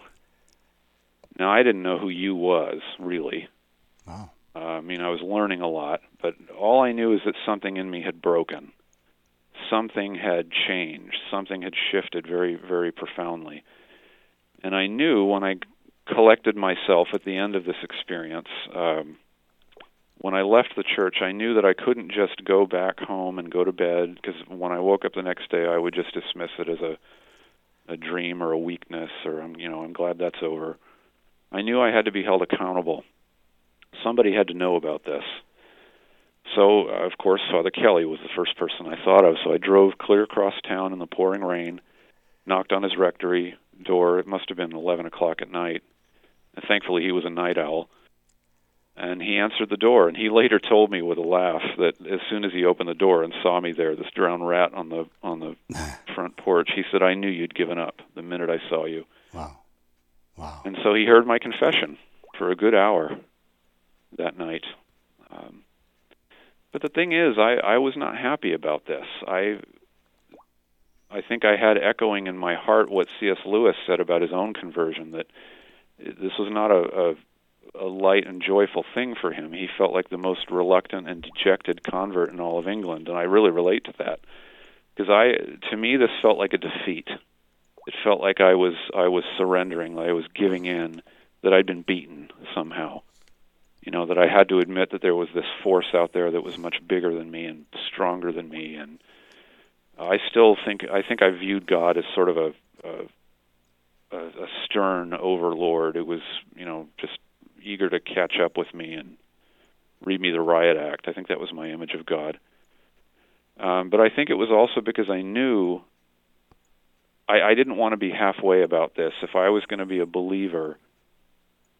Now I didn't know who you was, really. Wow. Uh, I mean, I was learning a lot, but all I knew is that something in me had broken something had changed, something had shifted very, very profoundly. And I knew when I collected myself at the end of this experience, um, when I left the church, I knew that I couldn't just go back home and go to bed because when I woke up the next day, I would just dismiss it as a a dream or a weakness or I'm you know I'm glad that's over. I knew I had to be held accountable. Somebody had to know about this. So, of course, Father Kelly was the first person I thought of. So I drove clear across town in the pouring rain, knocked on his rectory door. It must have been 11 o'clock at night. And thankfully, he was a night owl. And he answered the door, and he later told me with a laugh that as soon as he opened the door and saw me there, this drowned rat on the on the front porch, he said, "I knew you'd given up the minute I saw you." Wow, wow! And so he heard my confession for a good hour that night. Um, but the thing is, I, I was not happy about this. I I think I had echoing in my heart what C.S. Lewis said about his own conversion that this was not a, a, a light and joyful thing for him. He felt like the most reluctant and dejected convert in all of England, and I really relate to that because I, to me, this felt like a defeat. It felt like I was I was surrendering, like I was giving in, that I'd been beaten somehow you know that I had to admit that there was this force out there that was much bigger than me and stronger than me and I still think I think I viewed God as sort of a a, a stern overlord It was you know just eager to catch up with me and read me the riot act. I think that was my image of God. Um, but I think it was also because I knew I, I didn't want to be halfway about this. If I was going to be a believer,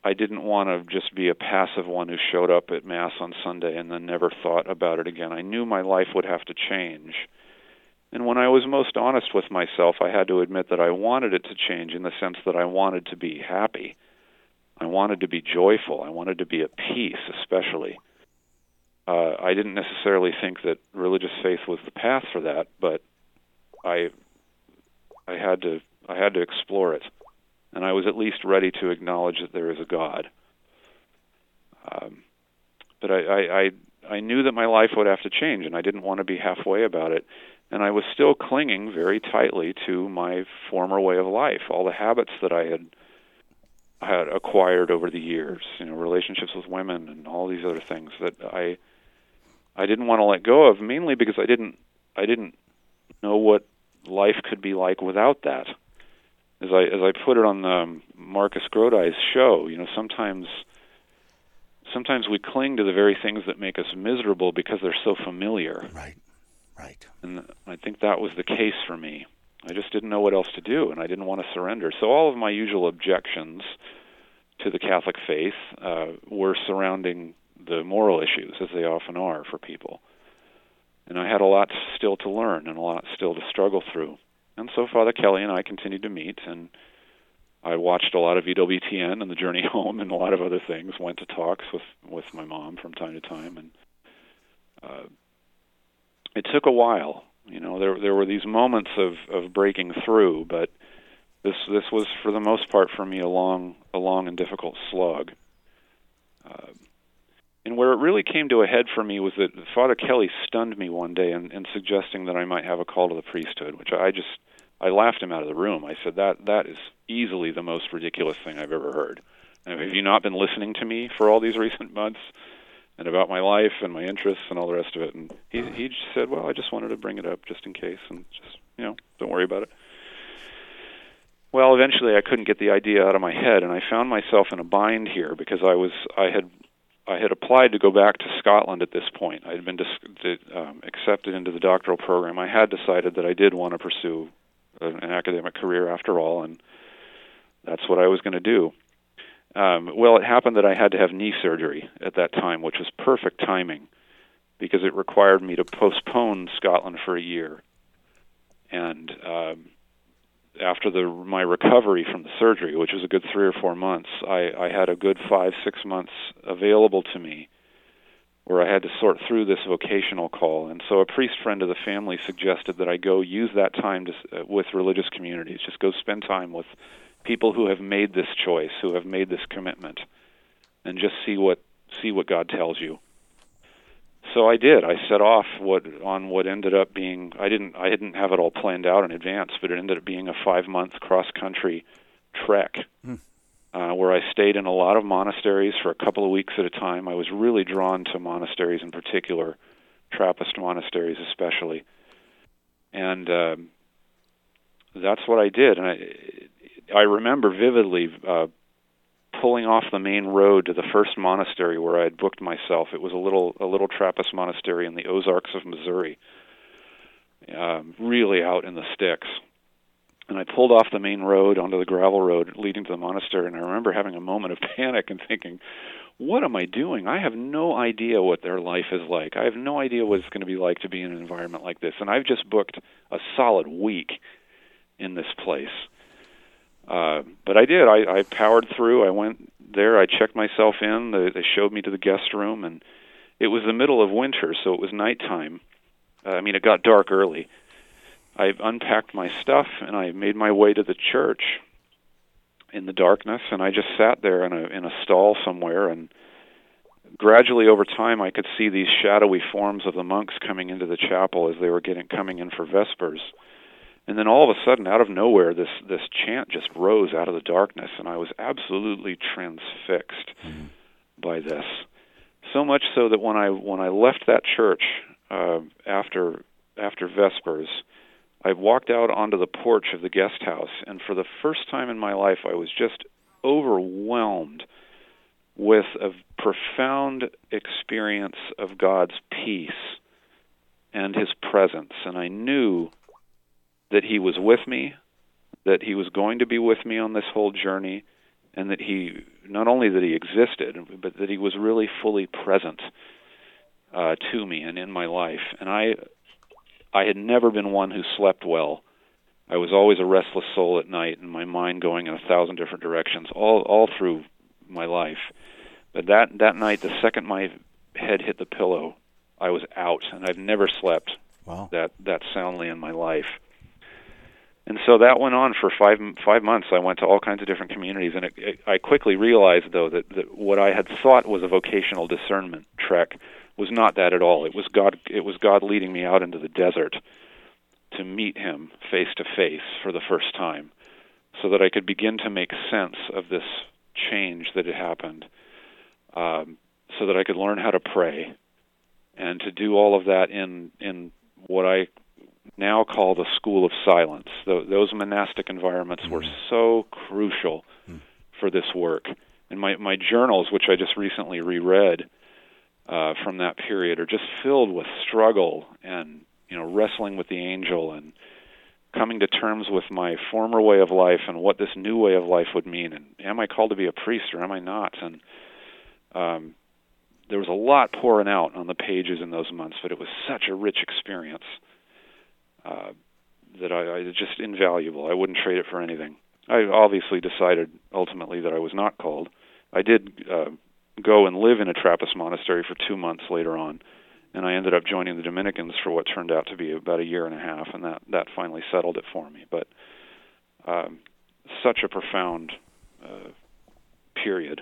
I didn't want to just be a passive one who showed up at Mass on Sunday and then never thought about it again. I knew my life would have to change. And when I was most honest with myself, I had to admit that I wanted it to change in the sense that I wanted to be happy. I wanted to be joyful. I wanted to be at peace, especially. Uh, I didn't necessarily think that religious faith was the path for that, but I, I had to, I had to explore it and I was at least ready to acknowledge that there is a God. Um, but I, I, I, I knew that my life would have to change, and I didn't want to be halfway about it. And I was still clinging very tightly to my former way of life, all the habits that I had had acquired over the years, you know, relationships with women and all these other things that I I didn't want to let go of, mainly because I didn't I didn't know what life could be like without that as I as I put it on the Marcus Grodi's show, you know, sometimes sometimes we cling to the very things that make us miserable because they're so familiar. Right. Right. And I think that was the case for me. I just didn't know what else to do, and I didn't want to surrender. So all of my usual objections to the Catholic faith uh, were surrounding the moral issues, as they often are for people. And I had a lot still to learn and a lot still to struggle through. And so Father Kelly and I continued to meet, and I watched a lot of EWTN and The Journey Home and a lot of other things. Went to talks with with my mom from time to time, and uh, it took a while. You know, there there were these moments of of breaking through, but this this was for the most part for me a long a long and difficult slog. Uh, and where it really came to a head for me was that Father Kelly stunned me one day in, in suggesting that I might have a call to the priesthood, which I just I laughed him out of the room. I said that that is easily the most ridiculous thing I've ever heard. Have you not been listening to me for all these recent months and about my life and my interests and all the rest of it? And he he just said, well, I just wanted to bring it up just in case, and just you know, don't worry about it. Well, eventually I couldn't get the idea out of my head, and I found myself in a bind here because I was I had I had applied to go back to Scotland at this point. I had been dis- um, accepted into the doctoral program. I had decided that I did want to pursue an academic career after all, and that's what I was going to do. Um, well, it happened that I had to have knee surgery at that time, which was perfect timing because it required me to postpone Scotland for a year. And um, after the my recovery from the surgery, which was a good three or four months, I, I had a good five six months available to me where I had to sort through this vocational call. And so a priest friend of the family suggested that I go use that time to, uh, with religious communities, just go spend time with people who have made this choice, who have made this commitment, and just see what see what God tells you. So I did. I set off what on what ended up being I didn't I didn't have it all planned out in advance, but it ended up being a 5-month cross-country trek. Hmm uh, where I stayed in a lot of monasteries for a couple of weeks at a time. I was really drawn to monasteries in particular, Trappist monasteries especially, and uh, that's what I did. And I, I remember vividly uh, pulling off the main road to the first monastery where I had booked myself. It was a little a little Trappist monastery in the Ozarks of Missouri, um, really out in the sticks and I pulled off the main road onto the gravel road leading to the monastery and I remember having a moment of panic and thinking what am I doing? I have no idea what their life is like. I have no idea what it's going to be like to be in an environment like this. And I've just booked a solid week in this place. Uh, but I did. I, I powered through. I went there. I checked myself in. They, they showed me to the guest room, and it was the middle of winter, so it was nighttime. Uh, I mean, it got dark early, I unpacked my stuff and I made my way to the church in the darkness and I just sat there in a in a stall somewhere and gradually over time I could see these shadowy forms of the monks coming into the chapel as they were getting coming in for vespers. And then all of a sudden out of nowhere this this chant just rose out of the darkness and I was absolutely transfixed mm-hmm. by this. So much so that when I when I left that church uh after after vespers I walked out onto the porch of the guest house, and for the first time in my life, I was just overwhelmed with a profound experience of God's peace and His presence. And I knew that He was with me, that He was going to be with me on this whole journey, and that He, not only that He existed, but that He was really fully present uh, to me and in my life. And I I had never been one who slept well. I was always a restless soul at night, and my mind going in a thousand different directions all all through my life. But that that night, the second my head hit the pillow, I was out, and I've never slept wow. that that soundly in my life. And so that went on for five five months. I went to all kinds of different communities, and it, it, I quickly realized, though, that, that what I had thought was a vocational discernment trek was not that at all. It was God. It was God leading me out into the desert to meet Him face to face for the first time, so that I could begin to make sense of this change that had happened, um, so that I could learn how to pray, and to do all of that in in what I now call the school of silence. those monastic environments mm. were so crucial mm. for this work. And my my journals, which I just recently reread uh, from that period are just filled with struggle and you know wrestling with the angel and coming to terms with my former way of life and what this new way of life would mean. And am I called to be a priest or am I not? And um, there was a lot pouring out on the pages in those months but it was such a rich experience uh, that I, I just invaluable I wouldn't trade it for anything I obviously decided ultimately that I was not called. I did uh, go and live in a Trappist monastery for two months later on, and I ended up joining the Dominicans for what turned out to be about a year and a half, and that that finally settled it for me. But um, such a profound uh, period,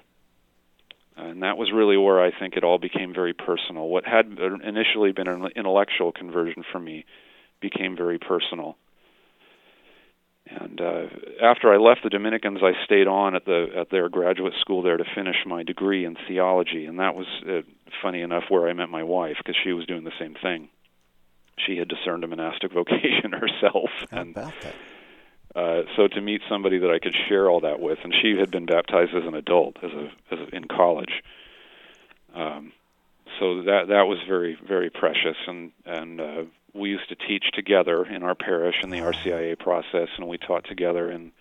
and that was really where I think it all became very personal. What had initially been an intellectual conversion for me became very personal and uh, after I left the Dominicans, I stayed on at the at their graduate school there to finish my degree in theology, and that was uh, funny enough where I met my wife because she was doing the same thing. She had discerned a monastic vocation herself, How and about that? uh, so to meet somebody that I could share all that with, and she had been baptized as an adult, as a, as a in college. Um, so that that was very very precious, and and uh, we used to teach together in our parish in the RCIA process, and we taught together in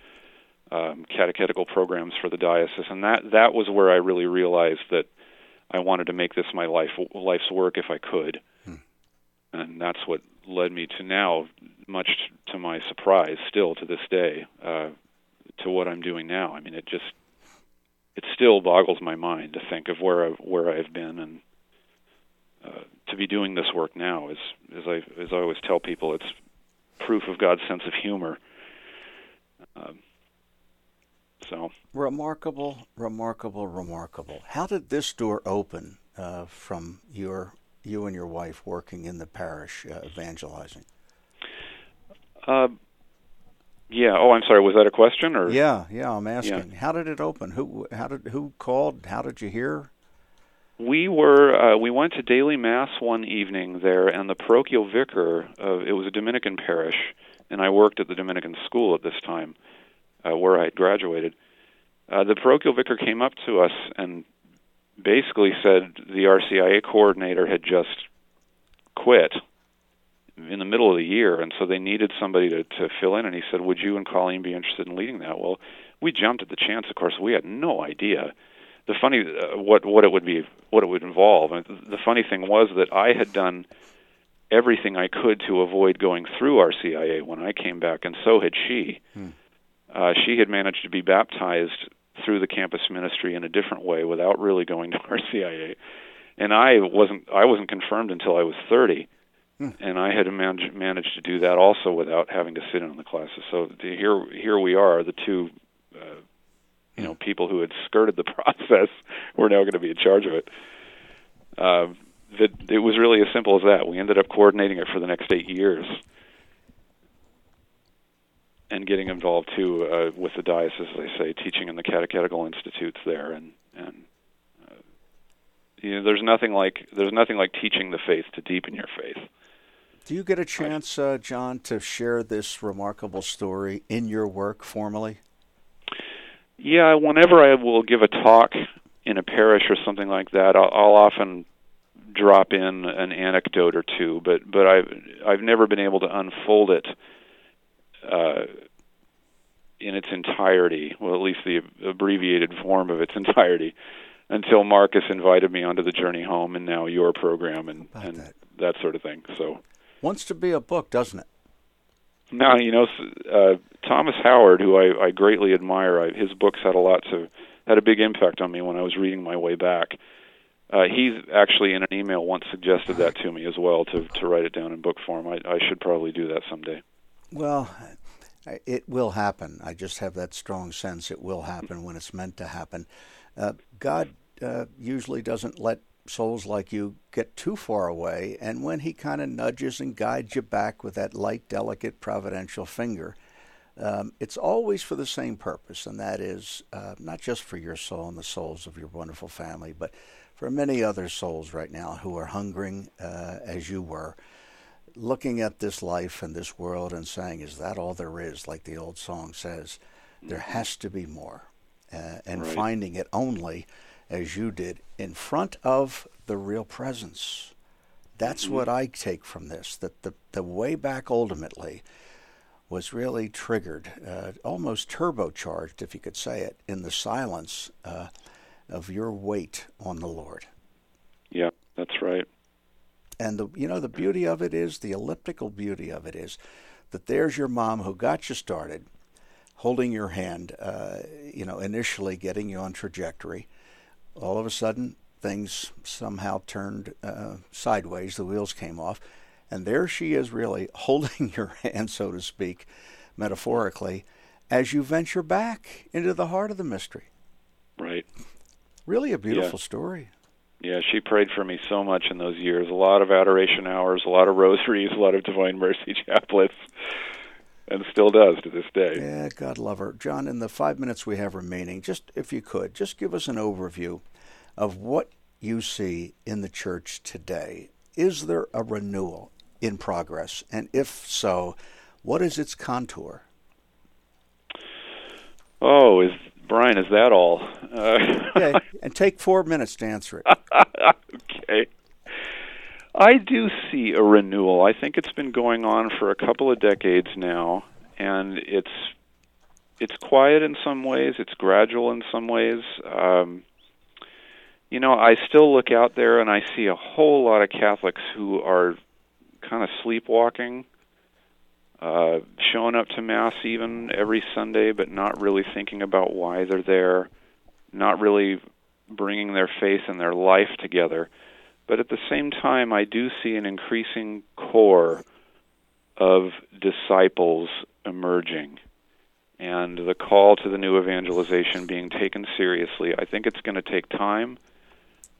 um, catechetical programs for the diocese, and that that was where I really realized that I wanted to make this my life life's work if I could, Hmm. and that's what led me to now, much to my surprise, still to this day, uh, to what I'm doing now. I mean, it just it still boggles my mind to think of where I, where I've been and uh, to be doing this work now is, as I as I always tell people, it's proof of God's sense of humor. Um, so Remarkable, remarkable, remarkable. How did this door open uh, from your you and your wife working in the parish uh, evangelizing? Uh, yeah. Oh, I'm sorry. Was that a question or? Yeah, yeah. I'm asking. How did it open? Who how did who called? How did you hear? We were uh, we went to daily mass one evening there, and the parochial vicar. Uh, it was a Dominican parish, and I worked at the Dominican school at this time, uh, where I had graduated. Uh, the parochial vicar came up to us and basically said the RCIA coordinator had just quit in the middle of the year, and so they needed somebody to, to fill in. And he said, "Would you and Colleen be interested in leading that?" Well, we jumped at the chance. Of course, we had no idea the funny uh, what what it would be what it would involve. And the funny thing was that I had done everything I could to avoid going through RCIA when I came back, and so had she. Hmm. Uh, she had managed to be baptized through the campus ministry in a different way without really going to RCIA, and I wasn't I wasn't confirmed until I was 30. Hmm. And I had managed managed to do that also without having to sit in on the classes. So here here we are, the two uh, you know people who had skirted the process were now going to be in charge of it. Uh, that it was really as simple as that. We ended up coordinating it for the next eight years, and getting involved too uh, with the diocese, as I say, teaching in the catechetical institutes there, and and uh, you know, there's nothing like there's nothing like teaching the faith to deepen your faith. Do you get a chance, uh, John, to share this remarkable story in your work formally? Yeah, whenever I will give a talk in a parish or something like that, I'll, I'll often drop in an anecdote or two, but but I've I've never been able to unfold it uh, in its entirety. Well, at least the abbreviated form of its entirety, until Marcus invited me onto the journey home, and now your program and and that? that sort of thing. So Wants to be a book, doesn't it? Now you know uh, Thomas Howard, who I, I greatly admire. I, his books had a lot to had a big impact on me when I was reading my way back. Uh, he's actually in an email once suggested that to me as well to to write it down in book form. I, I should probably do that someday. Well, it will happen. I just have that strong sense it will happen when it's meant to happen. Uh, God uh, usually doesn't let souls like you get too far away, and when He kind of nudges and guides you back with that light, delicate, providential finger, um, it's always for the same purpose, and that is uh, not just for your soul and the souls of your wonderful family, but for many other souls right now who are hungering uh, as you were looking at this life and this world and saying, "Is that all there is?" Like the old song says, there has to be more, uh, and Right. finding it only as you did in front of the real presence. That's what I take from this. That the the way back ultimately was really triggered, uh, almost turbocharged, if you could say it, in the silence uh, of your weight on the Lord. Yeah, that's right. And the you know the beauty of it is the elliptical beauty of it is that there's your mom who got you started, holding your hand, uh, you know, initially getting you on trajectory. All of a sudden, things somehow turned uh, sideways. The wheels came off, and there she is, really holding your hand, so to speak, metaphorically, as you venture back into the heart of the mystery. Right. Really a beautiful yeah. story. Yeah, she prayed for me so much in those years. A lot of adoration hours, a lot of rosaries, a lot of Divine Mercy chaplets, and still does to this day. Yeah, God love her. John, in the five minutes we have remaining, just if you could, just give us an overview of what you see in the church today. Is there a renewal in progress? And if so, what is its contour? Oh, is Brian, is that all? Uh, yeah, and take four minutes to answer it. okay. I do see a renewal. I think it's been going on for a couple of decades now, and it's it's quiet in some ways. It's gradual in some ways. Um, you know, I still look out there and I see a whole lot of Catholics who are kind of sleepwalking uh, showing up to Mass even every Sunday, but not really thinking about why they're there, not really bringing their faith and their life together. But at the same time, I do see an increasing core of disciples emerging and the call to the new evangelization being taken seriously. I think it's going to take time.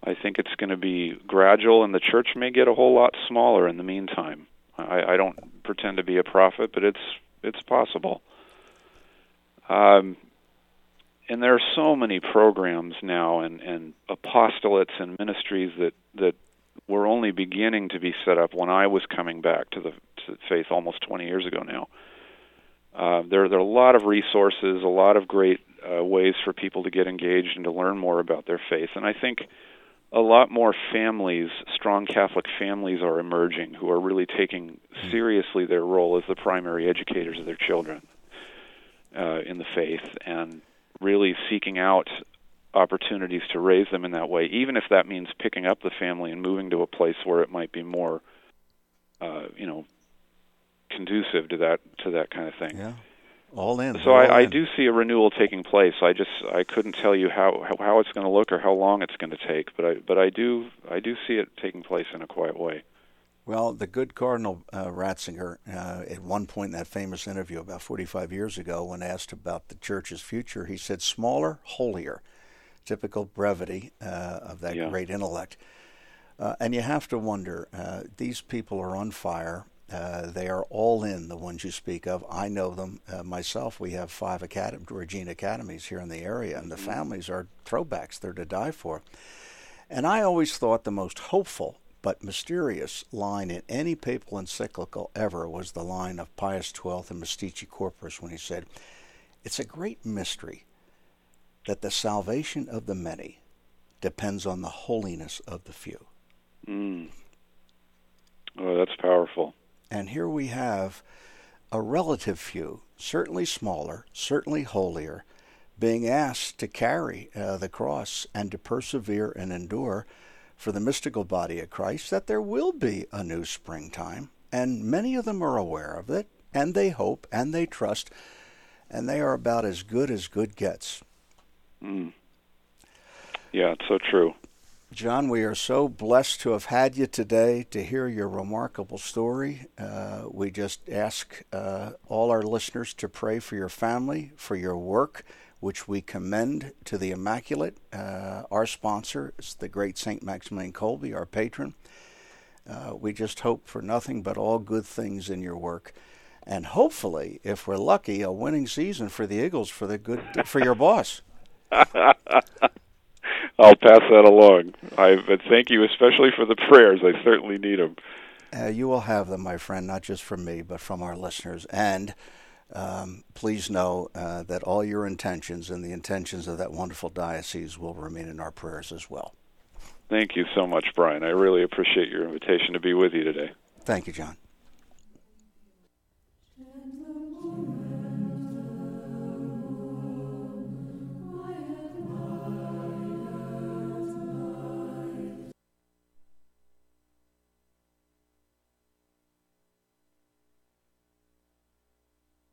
I think it's going to be gradual, and the church may get a whole lot smaller in the meantime. I, I don't pretend to be a prophet, but it's it's possible. Um, and there are so many programs now and, and apostolates and ministries that, that were only beginning to be set up when I was coming back to the to faith almost 20 years ago now. Uh, there, there are a lot of resources, a lot of great uh, ways for people to get engaged and to learn more about their faith. And I think a lot more families, strong Catholic families, are emerging who are really taking hmm. seriously their role as the primary educators of their children uh, in the faith and really seeking out opportunities to raise them in that way, even if that means picking up the family and moving to a place where it might be more, uh, you know, conducive to that to that kind of thing. Yeah all in. So all I, in. I do see a renewal taking place. I just I couldn't tell you how how, how it's going to look or how long it's going to take, but I but I do I do see it taking place in a quiet way. Well, the good Cardinal uh, Ratzinger, uh, at one point in that famous interview about 45 years ago, when asked about the church's future, he said, "Smaller, holier." Typical brevity uh, of that yeah. great intellect. Uh, and you have to wonder: uh, these people are on fire uh, they are all in, the ones you speak of. I know them uh, myself. We have five academy, Regina academies here in the area, and the mm-hmm. families are throwbacks. They're to die for. And I always thought the most hopeful but mysterious line in any papal encyclical ever was the line of Pius XII and Mystici Corporis when he said, It's a great mystery that the salvation of the many depends on the holiness of the few. Mm. Oh, that's powerful. And here we have a relative few, certainly smaller, certainly holier, being asked to carry uh, the cross and to persevere and endure for the mystical body of Christ, that there will be a new springtime. And many of them are aware of it, and they hope, and they trust, and they are about as good as good gets. Mm. Yeah, it's so true. John, we are so blessed to have had you today to hear your remarkable story. Uh, we just ask uh, all our listeners to pray for your family, for your work, which we commend to the Immaculate. Uh, our sponsor is the great St. Maximilian Kolbe, our patron. Uh, we just hope for nothing but all good things in your work. And hopefully, if we're lucky, a winning season for the Eagles for the good for your boss. I'll pass that along. I but thank you especially for the prayers. I certainly need them. Uh, you will have them, my friend, not just from me, but from our listeners. And um, please know uh, that all your intentions and the intentions of that wonderful diocese will remain in our prayers as well. Thank you so much, Brian. I really appreciate your invitation to be with you today. Thank you, John.